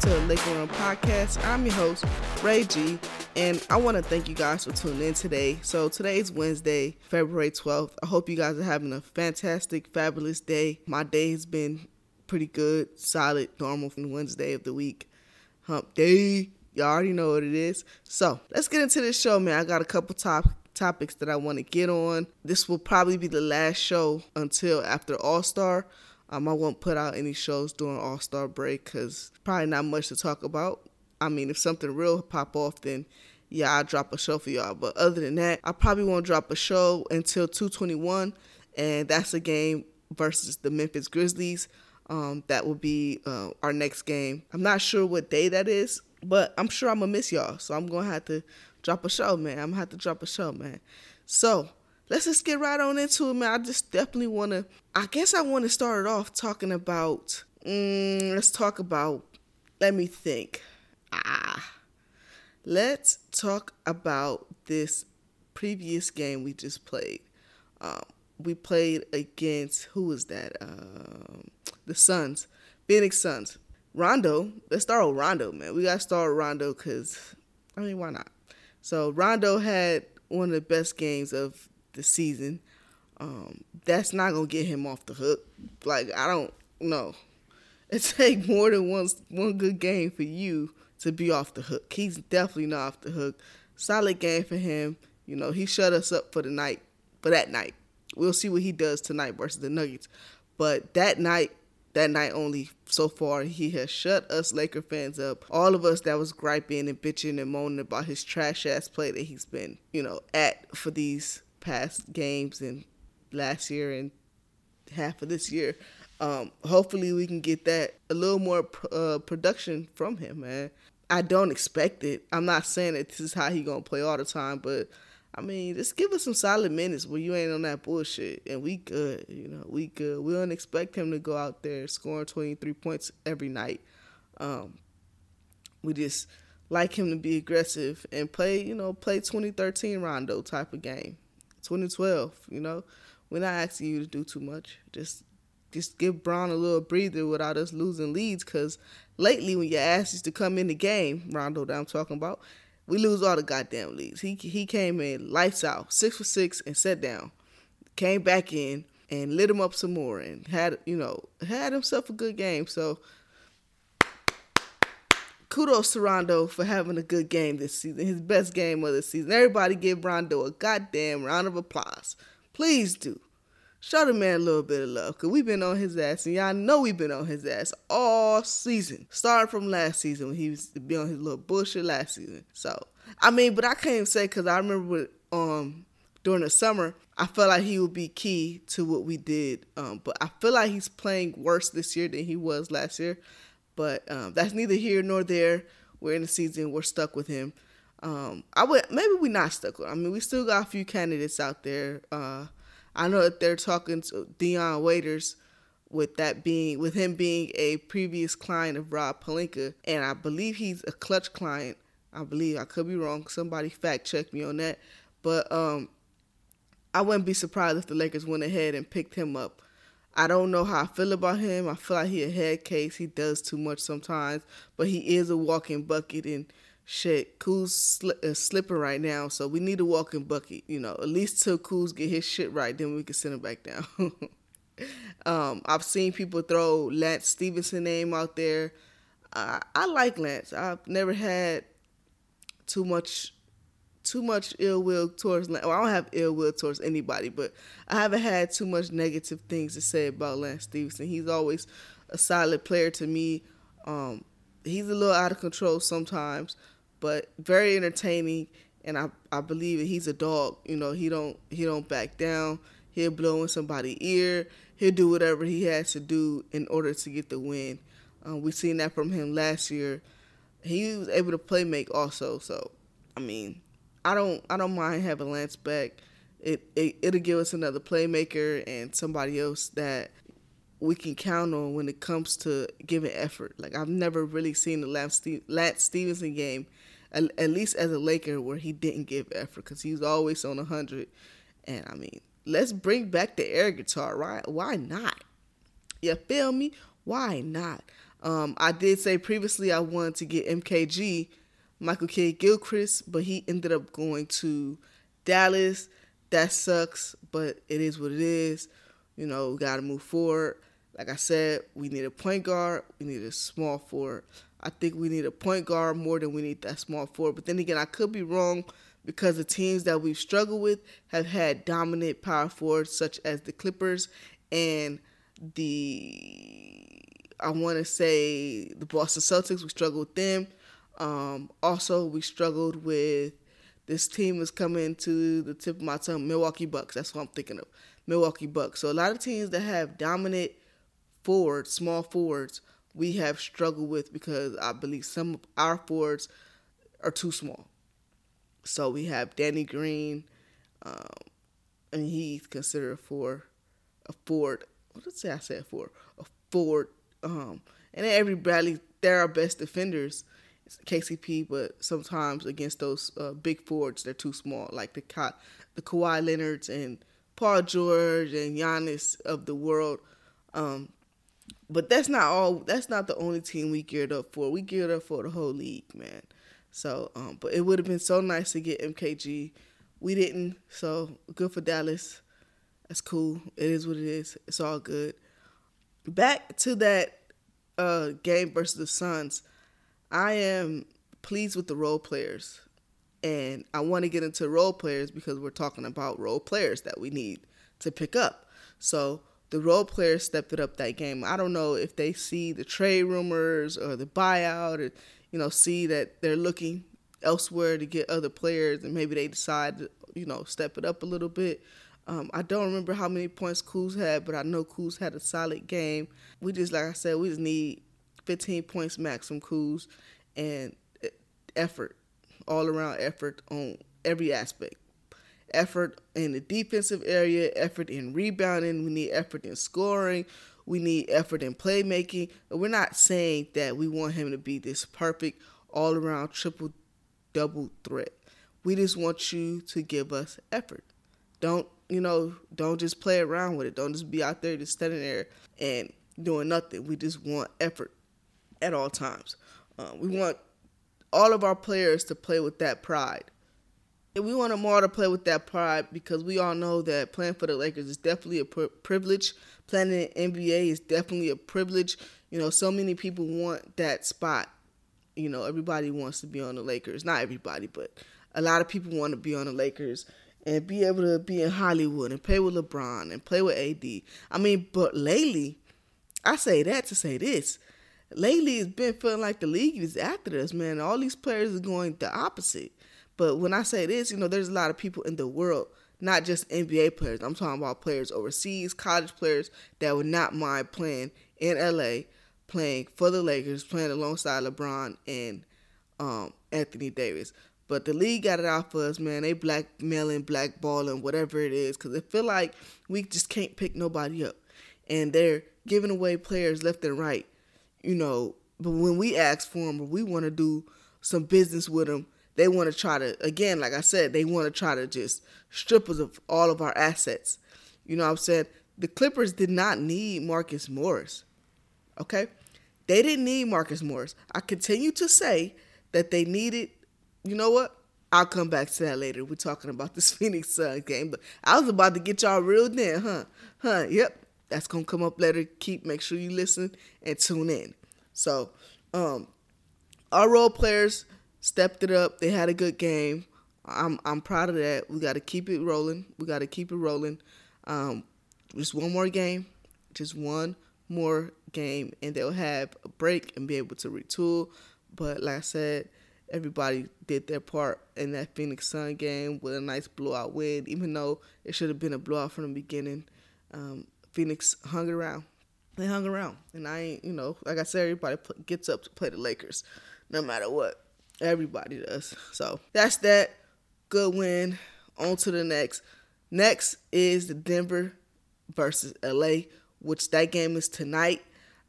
to the Laker Run Podcast. I'm your host, Ray G, and I want to thank you guys for tuning in today. So today's Wednesday, February 12th. I hope you guys are having a fantastic, fabulous day. My day has been pretty good, solid, normal from Wednesday of the week. Hump day. Y'all already know what it is. So let's get into this show, man. I got a couple top topics that I want to get on. This will probably be the last show until after All Star. Um, I won't put out any shows during All Star break because probably not much to talk about. I mean, if something real pop off, then yeah, I'll drop a show for y'all. But other than that, I probably won't drop a show until 221, and that's a game versus the Memphis Grizzlies. Um, that will be uh, our next game. I'm not sure what day that is, but I'm sure I'm gonna miss y'all. So I'm gonna have to drop a show, man. I'm gonna have to drop a show, man. So let's just get right on into it, man. I just definitely want to. I guess I want to start it off talking about. Mm, let's talk about. Let me think. Ah, let's talk about this previous game we just played. Um, we played against who was that? Um, the Suns, Phoenix Suns. Rondo. Let's start with Rondo, man. We gotta start with Rondo because I mean, why not? So Rondo had one of the best games of the season. Um, that's not gonna get him off the hook. Like I don't know. It take more than one one good game for you to be off the hook. He's definitely not off the hook. Solid game for him. You know, he shut us up for the night, for that night. We'll see what he does tonight versus the Nuggets. But that night, that night only so far he has shut us Laker fans up. All of us that was griping and bitching and moaning about his trash ass play that he's been, you know, at for these past games and last year and half of this year. Um, hopefully we can get that a little more uh, production from him, man. I don't expect it. I'm not saying that this is how he gonna play all the time, but I mean, just give us some solid minutes where you ain't on that bullshit, and we good. You know, we good. We don't expect him to go out there scoring 23 points every night. Um, we just like him to be aggressive and play, you know, play 2013 Rondo type of game, 2012. You know, we're not asking you to do too much. Just just give Bron a little breather without us losing leads. Cause lately, when you ask us to come in the game, Rondo that I'm talking about, we lose all the goddamn leads. He he came in lights out, six for six, and sat down. Came back in and lit him up some more, and had you know had himself a good game. So kudos to Rondo for having a good game this season, his best game of the season. Everybody give Rondo a goddamn round of applause. Please do. Show the man a little bit of love, because we've been on his ass, and y'all know we've been on his ass all season. Starting from last season when he was to be on his little bullshit last season. So, I mean, but I can't even say, because I remember um, during the summer, I felt like he would be key to what we did. Um, but I feel like he's playing worse this year than he was last year. But um, that's neither here nor there. We're in the season, we're stuck with him. Um, I would maybe we're not stuck with. I mean, we still got a few candidates out there. Uh, I know that they're talking to Dion Waiters with that being with him being a previous client of Rob Pelinka, and I believe he's a Klutch client. I believe I could be wrong. Somebody fact check me on that, but um, I wouldn't be surprised if the Lakers went ahead and picked him up. I don't know how I feel about him. I feel like he a head case. He does too much sometimes, but he is a walking bucket and shit, Kuz sli- is slipping right now, so we need a walking bucket. You know, at least till Kuz get his shit right, then we can send him back down. um, I've seen people throw Lance Stephenson name out there. Uh, I like Lance. I've never had too much too much ill will towards. Well, I don't have ill will towards anybody, but I haven't had too much negative things to say about Lance Stephenson. He's always a solid player to me. Um, he's a little out of control sometimes, but very entertaining. And I, I believe he's a dog. You know, he don't he don't back down. He'll blow in somebody's ear. He'll do whatever he has to do in order to get the win. Um, we seen that from him last year. He was able to play make also. So, I mean, I don't I don't mind having Lance back. It, it it'll give us another playmaker and somebody else that we can count on when it comes to giving effort. Like I've never really seen the Lance, Lance Stephenson game at, at least as a Laker, where he didn't give effort because he was always on 100. And I mean, let's bring back the air guitar, right? Why not? You feel me? Why not? Um, I did say previously I wanted to get MKG, Michael K. Gilchrist, but he ended up going to Dallas. That sucks, but it is what it is. You know, we got to move forward. Like I said, we need a point guard. We need a small forward. I think we need a point guard more than we need that small forward. But then again, I could be wrong because the teams that we've struggled with have had dominant power forwards, such as the Clippers and the I want to say the Boston Celtics. We struggled with them. Um, also, we struggled with this team is coming to the tip of my tongue, Milwaukee Bucks. That's what I'm thinking of, Milwaukee Bucks. So a lot of teams that have dominant forwards, small forwards, we have struggled with because I believe some of our forwards are too small. So we have Danny Green, um, and he's considered for a forward. What did I say? I said a forward. Um, and everybody, they're our best defenders, KCP, but sometimes against those uh, big forwards, they're too small, like the Ka- the Kawhi Leonards and Paul George and Giannis of the world. Um, but that's not all. That's not the only team we geared up for. We geared up for the whole league, man. So, um, but it would have been so nice to get MKG. We didn't, so good for Dallas. That's cool. It is what it is. It's all good. Back to that uh, game versus the Suns. I am pleased with the role players, and I want to get into role players because we're talking about role players that we need to pick up. So the role players stepped it up that game. I don't know if they see the trade rumors or the buyout, or you know, see that they're looking elsewhere to get other players, and maybe they decide to you know step it up a little bit. Um, I don't remember how many points Kuz had, but I know Kuz had a solid game. We just, like I said, we just need 15 points max from Kuz and effort, all around effort on every aspect effort in the defensive area, effort in rebounding, we need effort in scoring, we need effort in playmaking. We're not saying that we want him to be this perfect all around triple double threat. We just want you to give us effort. Don't, you know, don't just play around with it. Don't just be out there just standing there and doing nothing. We just want effort at all times. Uh, we want all of our players to play with that pride And we want them all to play with that pride because we all know that playing for the Lakers is definitely a privilege. Playing in NBA is definitely a privilege. You know, so many people want that spot. You know, everybody wants to be on the Lakers. Not everybody, but a lot of people want to be on the Lakers and be able to be in Hollywood and play with LeBron and play with AD. I mean, but lately, I say that to say this. Lately, it's been feeling like the league is after us, man. All these players are going the opposite. But when I say this, you know, there's a lot of people in the world, not just NBA players. I'm talking about players overseas, college players that would not mind playing in LA, playing for the Lakers, playing alongside LeBron and um, Anthony Davis. But the league got it out for us, man. They blackmailing, blackballing, whatever it is, because they feel like we just can't pick nobody up. And they're giving away players left and right, you know. But when we ask for them or we want to do some business with them, they want to try to again like i said they want to try to just strip us of all of our assets. You know what i'm saying? The clippers did not need marcus morris okay? They didn't need marcus morris. I continue to say that they needed you know what? I'll come back to that later. We're talking about this phoenix sun game but i was about to get y'all real in huh? Huh yep that's gonna come up later keep make sure you listen and tune in so um our role players stepped it up. They had a good game. I'm I'm proud of that. We got to keep it rolling. We got to keep it rolling. Um, just one more game, just one more game, and they'll have a break and be able to retool. But like I said, everybody did their part in that Phoenix Sun game with a nice blowout win, even though it should have been a blowout from the beginning. Um, Phoenix hung around. They hung around, and I you know, like I said, everybody gets up to play the Lakers, no matter what. Everybody does. So that's that. Good win. On to the next. Next is the Denver versus LA, which that game is tonight.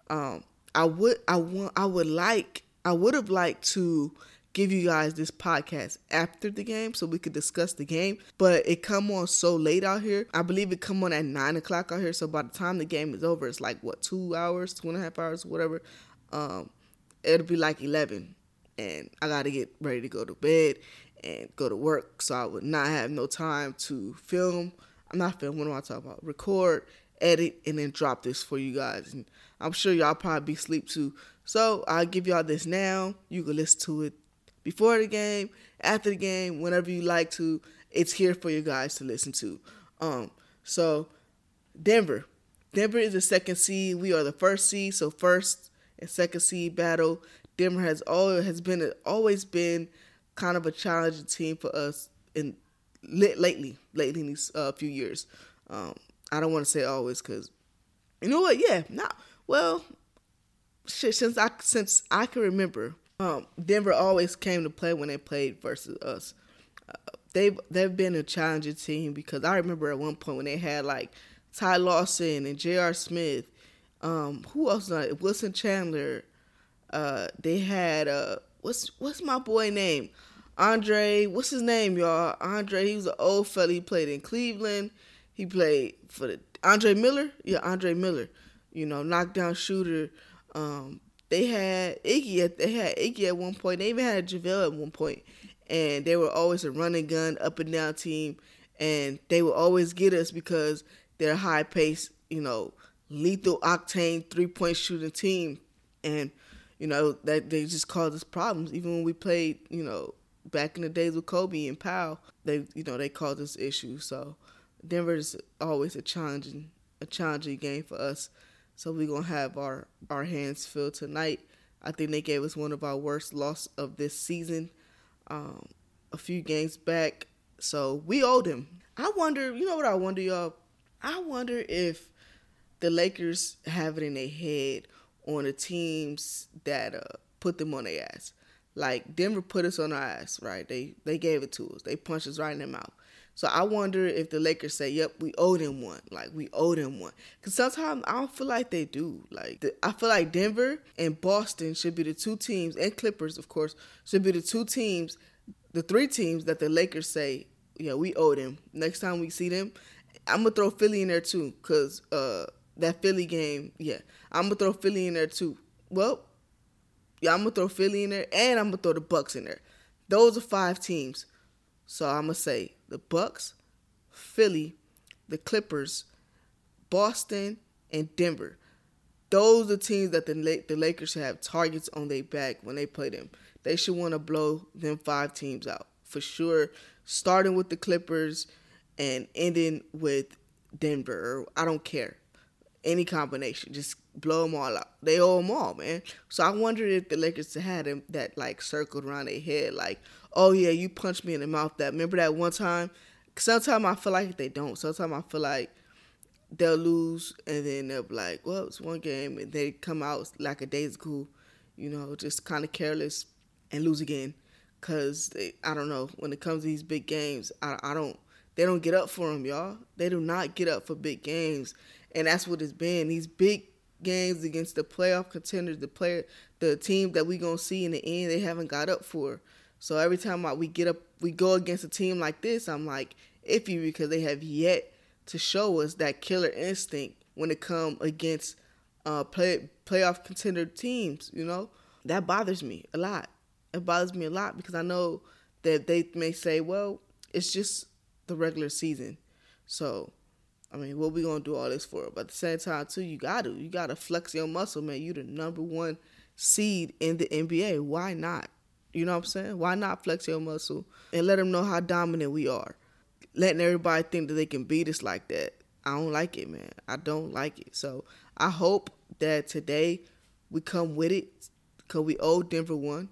Um, I would I want I would like I would have liked to give you guys this podcast after the game so we could discuss the game but it come on so late out here i believe it come on at nine o'clock out here so by the time the game is over it's like what two hours two and a half hours whatever um, it'll be like 11 and I got to get ready to go to bed and go to work. So I would not have no time to film. I'm not filming. What am I talking about? Record, edit, and then drop this for you guys. And I'm sure y'all probably be asleep too. So I'll give y'all this now. You can listen to it before the game, after the game, whenever you like to. It's here for you guys to listen to. Um, so Denver. Denver is the second seed. We are the first seed. So first and second seed battle. Denver has always has been always been kind of a challenging team for us in lately, lately in these uh, few years. Um, I don't want to say always because you know what? Yeah, not well. Since I since I can remember, um, Denver always came to play when they played versus us. Uh, they've they've been a challenging team because I remember at one point when they had like Ty Lawson and J.R. Smith. Um, who else? Not Wilson Chandler. Uh, they had uh, what's what's my boy name? Andre, what's his name, y'all? Andre, he was an old fella. He played in Cleveland. He played for the Andre Miller. Yeah, Andre Miller. You know, knockdown shooter. Um, they had Iggy. At, they had Iggy at one point. They even had JaVale at one point, and they were always a running gun, up and down team, and they would always get us because they're high pace. You know, lethal octane three point shooting team, and you know that they just caused us problems. Even when we played, you know, back in the days with Kobe and Pau, they you know they caused us issues. So Denver is always a challenging a challenging game for us. So we're gonna have our our hands filled tonight. I think they gave us one of our worst loss of this season, um, a few games back. So we owed them. I wonder, you know what I wonder, y'all? I wonder if the Lakers have it in their head on the teams that uh, put them on their ass. Like Denver put us on our ass, right? They they gave it to us. They punched us right in the mouth. So I wonder if the Lakers say, "Yep, we owe them one." Like we owe them one. Cause sometimes I don't feel like they do. Like the, I feel like Denver and Boston should be the two teams, and Clippers, of course, should be the two teams, the three teams that the Lakers say, "Yeah, we owe them." Next time we see them, I'm gonna throw Philly in there too, cause uh, that Philly game, yeah, I'm gonna throw Philly in there too. Well, yeah, I'm gonna throw Philly in there, and I'm gonna throw the Bucks in there. Those are five teams. So I'm gonna say the Bucks, Philly, the Clippers, Boston, and Denver. Those are teams that the the Lakers should have targets on their back when they play them. They should want to blow them five teams out for sure. Starting with the Clippers and ending with Denver. I don't care any combination. Just blow them all out. They owe them all, man. So I wondered if the Lakers had them that like circled around their head, like, oh yeah, you punched me in the mouth. That remember that one time. Sometimes I feel like they don't. Sometimes I feel like they'll lose and then they'll be like, well, it's one game, and they come out like a day's cool, you know, just kind of careless and lose again. Cause they, I don't know, when it comes to these big games, I, I don't, they don't get up for them, y'all. They do not get up for big games and that's what it's been. These big games against the playoff contenders, the player, the team that we gonna see in the end, they haven't got up for. So every time we get up, we go against a team like this, I'm like iffy because they have yet to show us that killer instinct when it come against uh, play playoff contender teams. You know that bothers me a lot. It bothers me a lot because I know that they may say, well, it's just the regular season, so I mean, what we gonna do all this for? But at the same time, too, you got to you got to flex your muscle, man. You the number one seed in the NBA. Why not? You know what I'm saying? Why not flex your muscle and let them know how dominant we are? Letting everybody think that they can beat us like that. I don't like it, man. I don't like it. So I hope that today we come with it because we owe Denver one.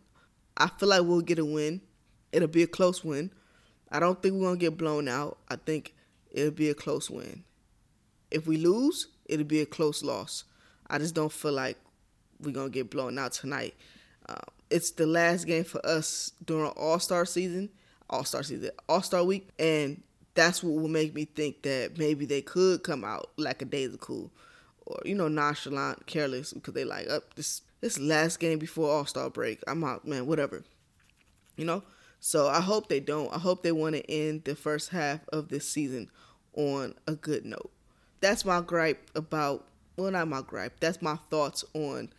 I feel like we'll get a win. It'll be a close win. I don't think we're gonna get blown out. I think it'll be a close win. If we lose, it'll be a close loss. I just don't feel like we're gonna get blown out tonight. Uh, it's the last game for us during All Star season, All Star season, All Star week, and that's what will make me think that maybe they could come out cool, or you know nonchalant, careless because they like up oh, this this last game before All Star break. I'm out, man. Whatever, you know. So I hope they don't. I hope they want to end the first half of this season on a good note that's my gripe about well not my gripe that's my thoughts on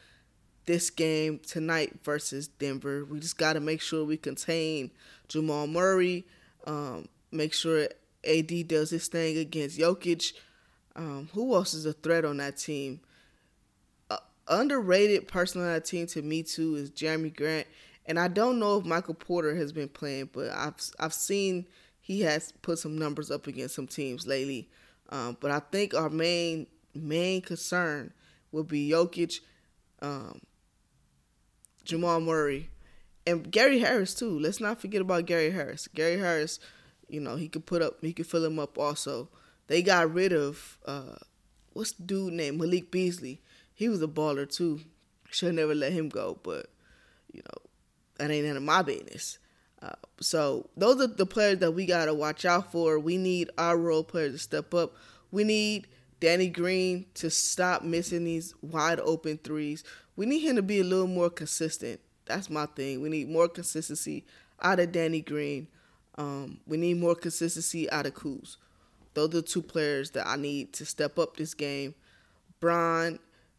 this game tonight versus Denver. We just got to make sure we contain Jamal Murray. Um, make sure AD does his thing against Jokic. Um, who else is a threat on that team? Uh, underrated person on that team to me too is Jerami Grant, and I don't know if Michael Porter has been playing, but I've I've seen he has put some numbers up against some teams lately. Um, but I think our main main concern will be Jokic, um, Jamal Murray, and Gary Harris too. Let's not forget about Gary Harris. Gary Harris, you know, he could put up, he could fill him up also. They got rid of uh, what's the dude named Malik Beasley. He was a baller too. Should never let him go, but you know that ain't none of my business. So those are the players that we gotta watch out for. We need our role players to step up. We need Danny Green to stop missing these wide open threes. We need him to be a little more consistent. That's my thing. We need more consistency out of Danny Green. Um, we need more consistency out of Kuz. Those are the two players that I need to step up this game. Bron,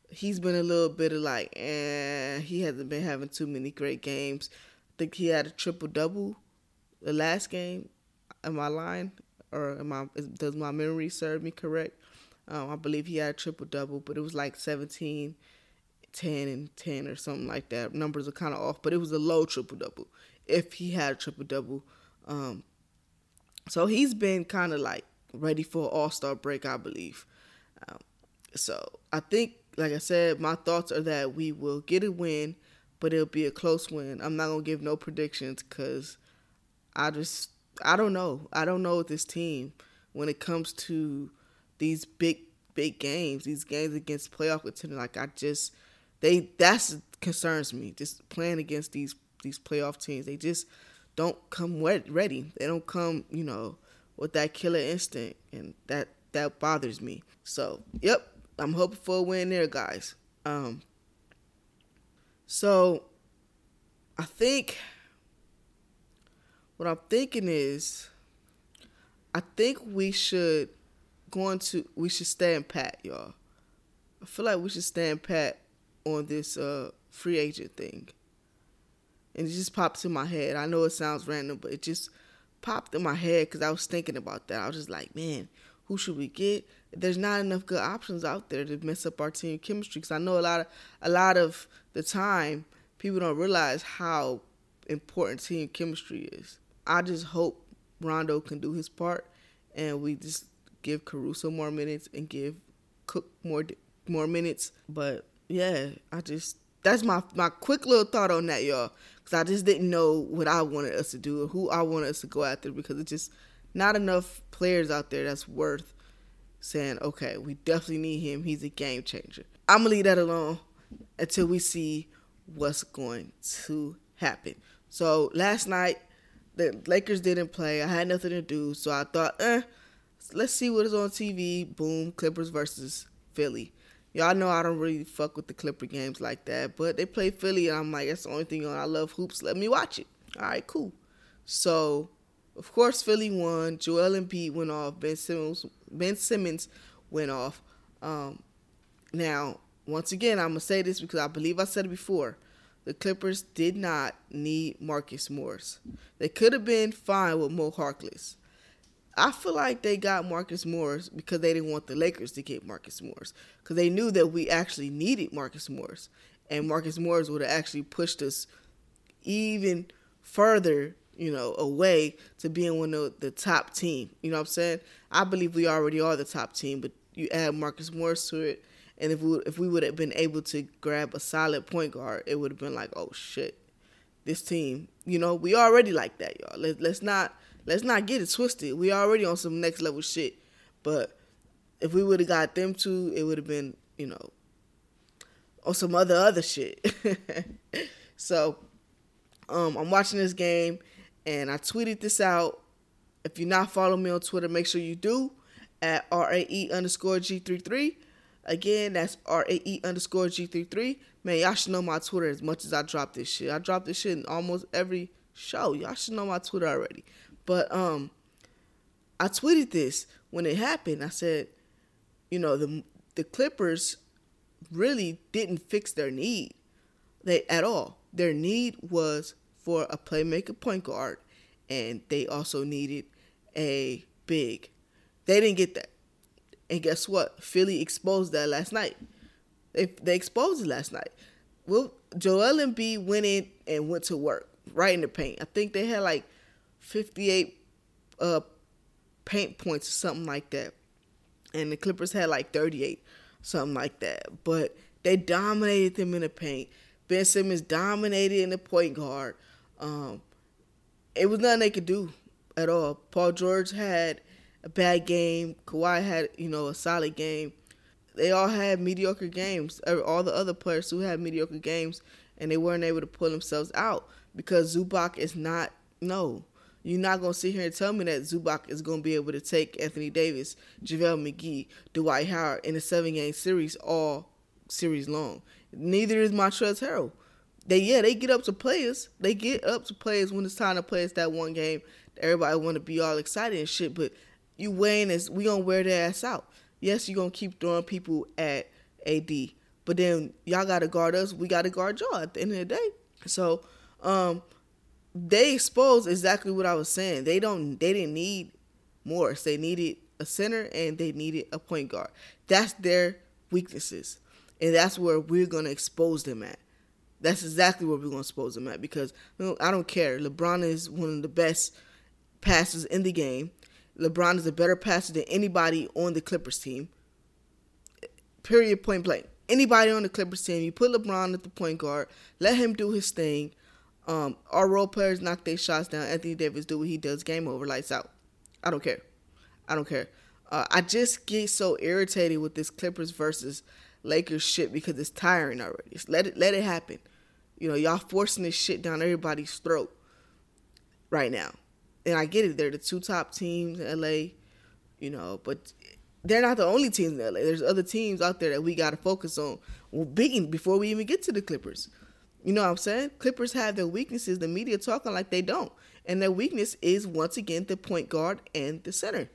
he's been a little bit of like, eh, he hasn't been having too many great games. Think he had a triple double the last game. Am I lying? Or am I, does my memory serve me correct? Um, I believe he had a triple double, but it was like 17, 10, and 10 or something like that. Numbers are kind of off, but it was a low triple double if he had a triple double. Um, so he's been kind of like ready for All Star break, I believe. Um, so I think, like I said, my thoughts are that we will get a win, but it'll be a close win. I'm not gonna give no predictions because I just I don't know. I don't know with this team when it comes to these big big games, these games against playoff contenders. Like I just they that's concerns me. Just playing against these these playoff teams, they just don't come ready. They don't come, you know, with that killer instinct, and that that bothers me. So, yep, I'm hoping for a win there, guys. Um, so I think what I'm thinking is, I think we should going to we should stand pat, y'all. I feel like we should stand pat on this uh, free agent thing. And it just pops in my head. I know it sounds random, but it just popped in my head because I was thinking about that. I was just like, man, who should we get? There's not enough good options out there to mess up our team chemistry. Because I know a lot of a lot of the time people don't realize how important team chemistry is. I just hope Rondo can do his part, and we just give Caruso more minutes and give Cook more more minutes. But yeah, I just that's my my quick little thought on that, y'all. Because I just didn't know what I wanted us to do or who I wanted us to go after because it just not enough players out there that's worth saying, okay, we definitely need him. He's a game changer. I'm gonna leave that alone until we see what's going to happen. So last night the Lakers didn't play. I had nothing to do, so I thought, eh, let's see what is on TV. Boom, Clippers versus Philly. Y'all know I don't really fuck with the Clipper games like that, but they play Philly, and I'm like, that's the only thing on. I love hoops. Let me watch it. All right, cool. So, of course, Philly won. Joel Embiid went off. Ben Simmons, Ben Simmons went off. Um, now, once again, I'm gonna say this because I believe I said it before. The Clippers did not need Marcus Morris. They could have been fine with Mo Harkless. I feel like they got Marcus Morris because they didn't want the Lakers to get Marcus Morris because they knew that we actually needed Marcus Morris, and Marcus Morris would have actually pushed us even further, you know, away to being one of the top team. You know what I'm saying? I believe we already are the top team, but you add Marcus Morris to it, and if we if we would have been able to grab a solid point guard, it would have been like, oh shit, this team. You know, we already like that, y'all. Let, let's not let's not get it twisted. We already on some next level shit. But if we would have got them two, it would have been, you know, on some other other shit. so um, I'm watching this game and I tweeted this out. If you're not following me on Twitter, make sure you do at RAE underscore G33. Again, that's RAE underscore G33. Man, y'all should know my Twitter as much as I drop this shit. I drop this shit in almost every show. Y'all should know my Twitter already. But um, I tweeted this when it happened. I said, you know, the the Clippers really didn't fix their need. They at all. Their need was for a playmaker point guard, and they also needed a big. They didn't get that. And guess what? Philly exposed that last night. They they exposed it last night. Well, Joel Embiid went in and went to work right in the paint. I think they had like 58 uh, paint points or something like that. And the Clippers had like 38, something like that. But they dominated them in the paint. Ben Simmons dominated in the point guard. Um, it was nothing they could do at all. Paul George had a bad game. Kawhi had, you know, a solid game. They all had mediocre games. All the other players who had mediocre games, and they weren't able to pull themselves out because Zubac is not. No, you're not gonna sit here and tell me that Zubac is gonna be able to take Anthony Davis, JaVale McGee, Dwight Howard in a seven game series all series long. Neither is Montrezl Harrell. They yeah, they get up to players. They get up to players when it's time to play. It's that one game. Everybody want to be all excited and shit, but you weighing this, we gonna wear their ass out. Yes, you gonna keep throwing people at AD, but then y'all gotta guard us. We gotta guard y'all at the end of the day. So, um, they exposed exactly what I was saying. They don't they didn't need Morris. They needed a center and they needed a point guard. That's their weaknesses. And that's where we're gonna expose them at. That's exactly where we're gonna expose them at because you know, I don't care. LeBron is one of the best passers in the game. LeBron is a better passer than anybody on the Clippers team. Period point blank. Anybody on the Clippers team, you put LeBron at the point guard, let him do his thing um, our role players knock their shots down. Anthony Davis do what he does. Game over. Lights out. I don't care. I don't care. Uh, I just get so irritated with this Clippers versus Lakers shit because it's tiring already. Just let it let it happen. You know, y'all forcing this shit down everybody's throat right now. And I get it. They're the two top teams in LA, you know, but they're not the only teams in LA. There's other teams out there that we got to focus on beating before we even get to the Clippers. You know what I'm saying? Clippers have their weaknesses. The media talking like they don't. And their weakness is once again the point guard and the center.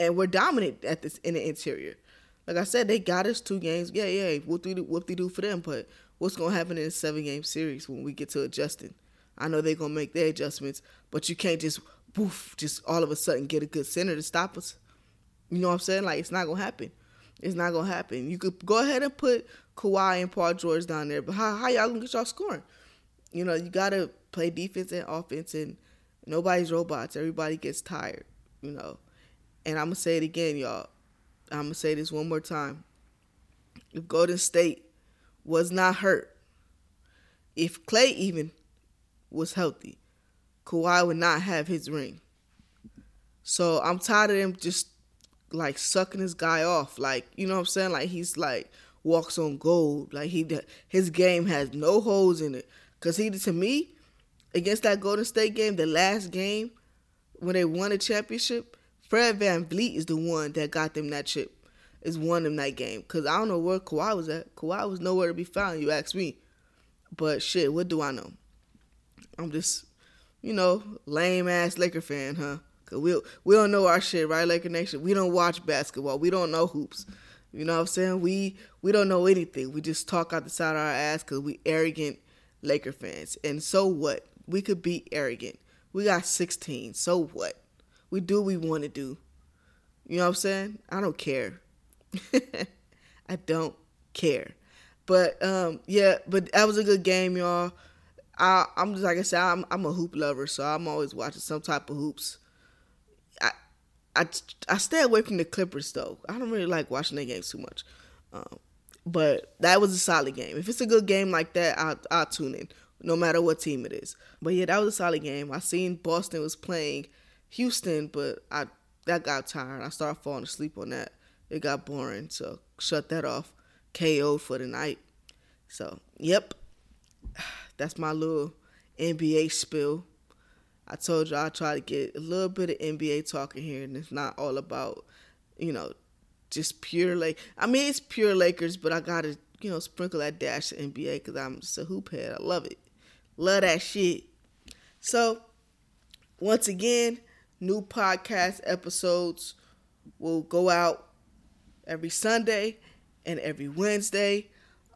And we're dominant at this in the interior. Like I said, they got us two games. Yeah, yeah. They do for them? But what's gonna happen in a seven game series when we get to adjusting? I know they're gonna make their adjustments, but you can't just poof, just all of a sudden get a good center to stop us. You know what I'm saying? Like it's not gonna happen. It's not gonna happen. You could go ahead and put Kawhi and Paul George down there, but how how y'all gonna get y'all scoring? You know, you gotta play defense and offense, and nobody's robots. Everybody gets tired. You know, and I'm gonna say it again, y'all. I'm gonna say this one more time. If Golden State was not hurt, if Clay even was healthy, Kawhi would not have his ring. So I'm tired of them just like sucking this guy off. Like, you know what I'm saying? Like he's like walks on gold. Like he his game has no holes in it. Cause he to me, against that Golden State game, the last game when they won the championship, Fred VanVleet is the one that got them that chip. Is one them that game. Cause I don't know where Kawhi was at. Kawhi was nowhere to be found, you ask me. But shit, what do I know? I'm just, you know, lame ass Laker fan, huh? Cause we we don't know our shit, right, Laker Nation? We don't watch basketball. We don't know hoops. You know what I'm saying? We we don't know anything. We just talk out the side of our ass because we arrogant Laker fans. And so what? We could be arrogant. We got 16. So what? We do what we want to do. You know what I'm saying? I don't care. I don't care. But um, yeah, but that was a good game, y'all. I, I'm just like I said, I'm I'm a hoop lover, so I'm always watching some type of hoops. I, I stay away from the Clippers though. I don't really like watching their games too much. Um, but that was a solid game. If it's a good game like that, I'll, I'll tune in, no matter what team it is. But yeah, that was a solid game. I seen Boston was playing Houston, but I that got tired. I started falling asleep on that. It got boring, so shut that off. KO'd for the night. So yep, that's my little NBA spill. I told you I try to get a little bit of NBA talking here, and it's not all about, you know, just pure like. I mean, it's pure Lakers, but I gotta, you know, sprinkle that dash of NBA because I'm just a hoop head. I love it, love that shit. So, once again, new podcast episodes will go out every Sunday and every Wednesday.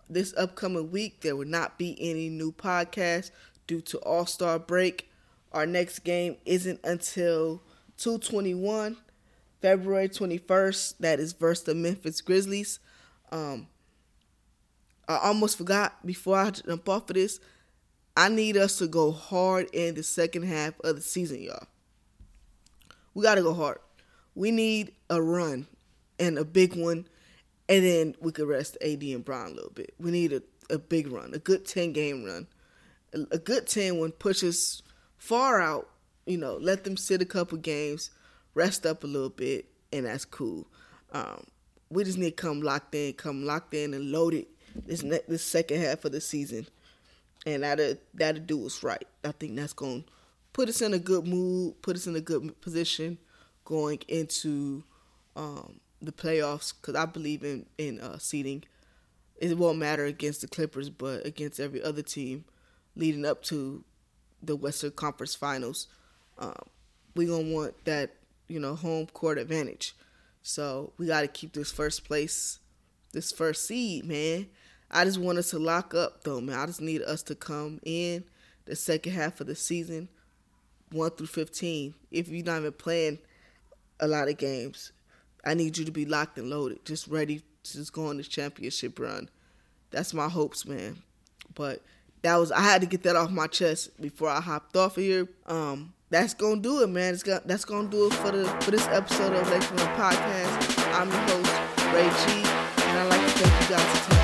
this upcoming week, there will not be any new podcasts due to All Star break. Our next game isn't until 221, February 21st. That is versus the Memphis Grizzlies. Um, I almost forgot before I jump off of this. I need us to go hard in the second half of the season, y'all. We got to go hard. We need a run and a big one, and then we could rest AD and Bron a little bit. We need a, a big run, a good 10 game run. A, a good 10 one pushes far out, you know, let them sit a couple games, rest up a little bit, and that's cool. Um, we just need to come locked in, come locked in and loaded this ne- this second half of the season, and that'll that'll do us right. I think that's going to put us in a good mood, put us in a good position going into um, the playoffs. Because I believe in in uh, seeding. It won't matter against the Clippers, but against every other team leading up to the Western Conference Finals, um, we gonna want that you know home court advantage. So we got to keep this first place, this first seed, man. I just want us to lock up though, man. I just need us to come in the second half of the season, one through fifteen. If you're not even playing a lot of games, I need you to be locked and loaded, just ready to just go on this championship run. That's my hopes, man. But that was I had to get that off my chest before I hopped off of here. Um, that's gonna do it, man. It's gonna that's gonna do it for the for this episode of Lakeland Podcast. I'm your host, Ray G, and I'd like to thank you guys for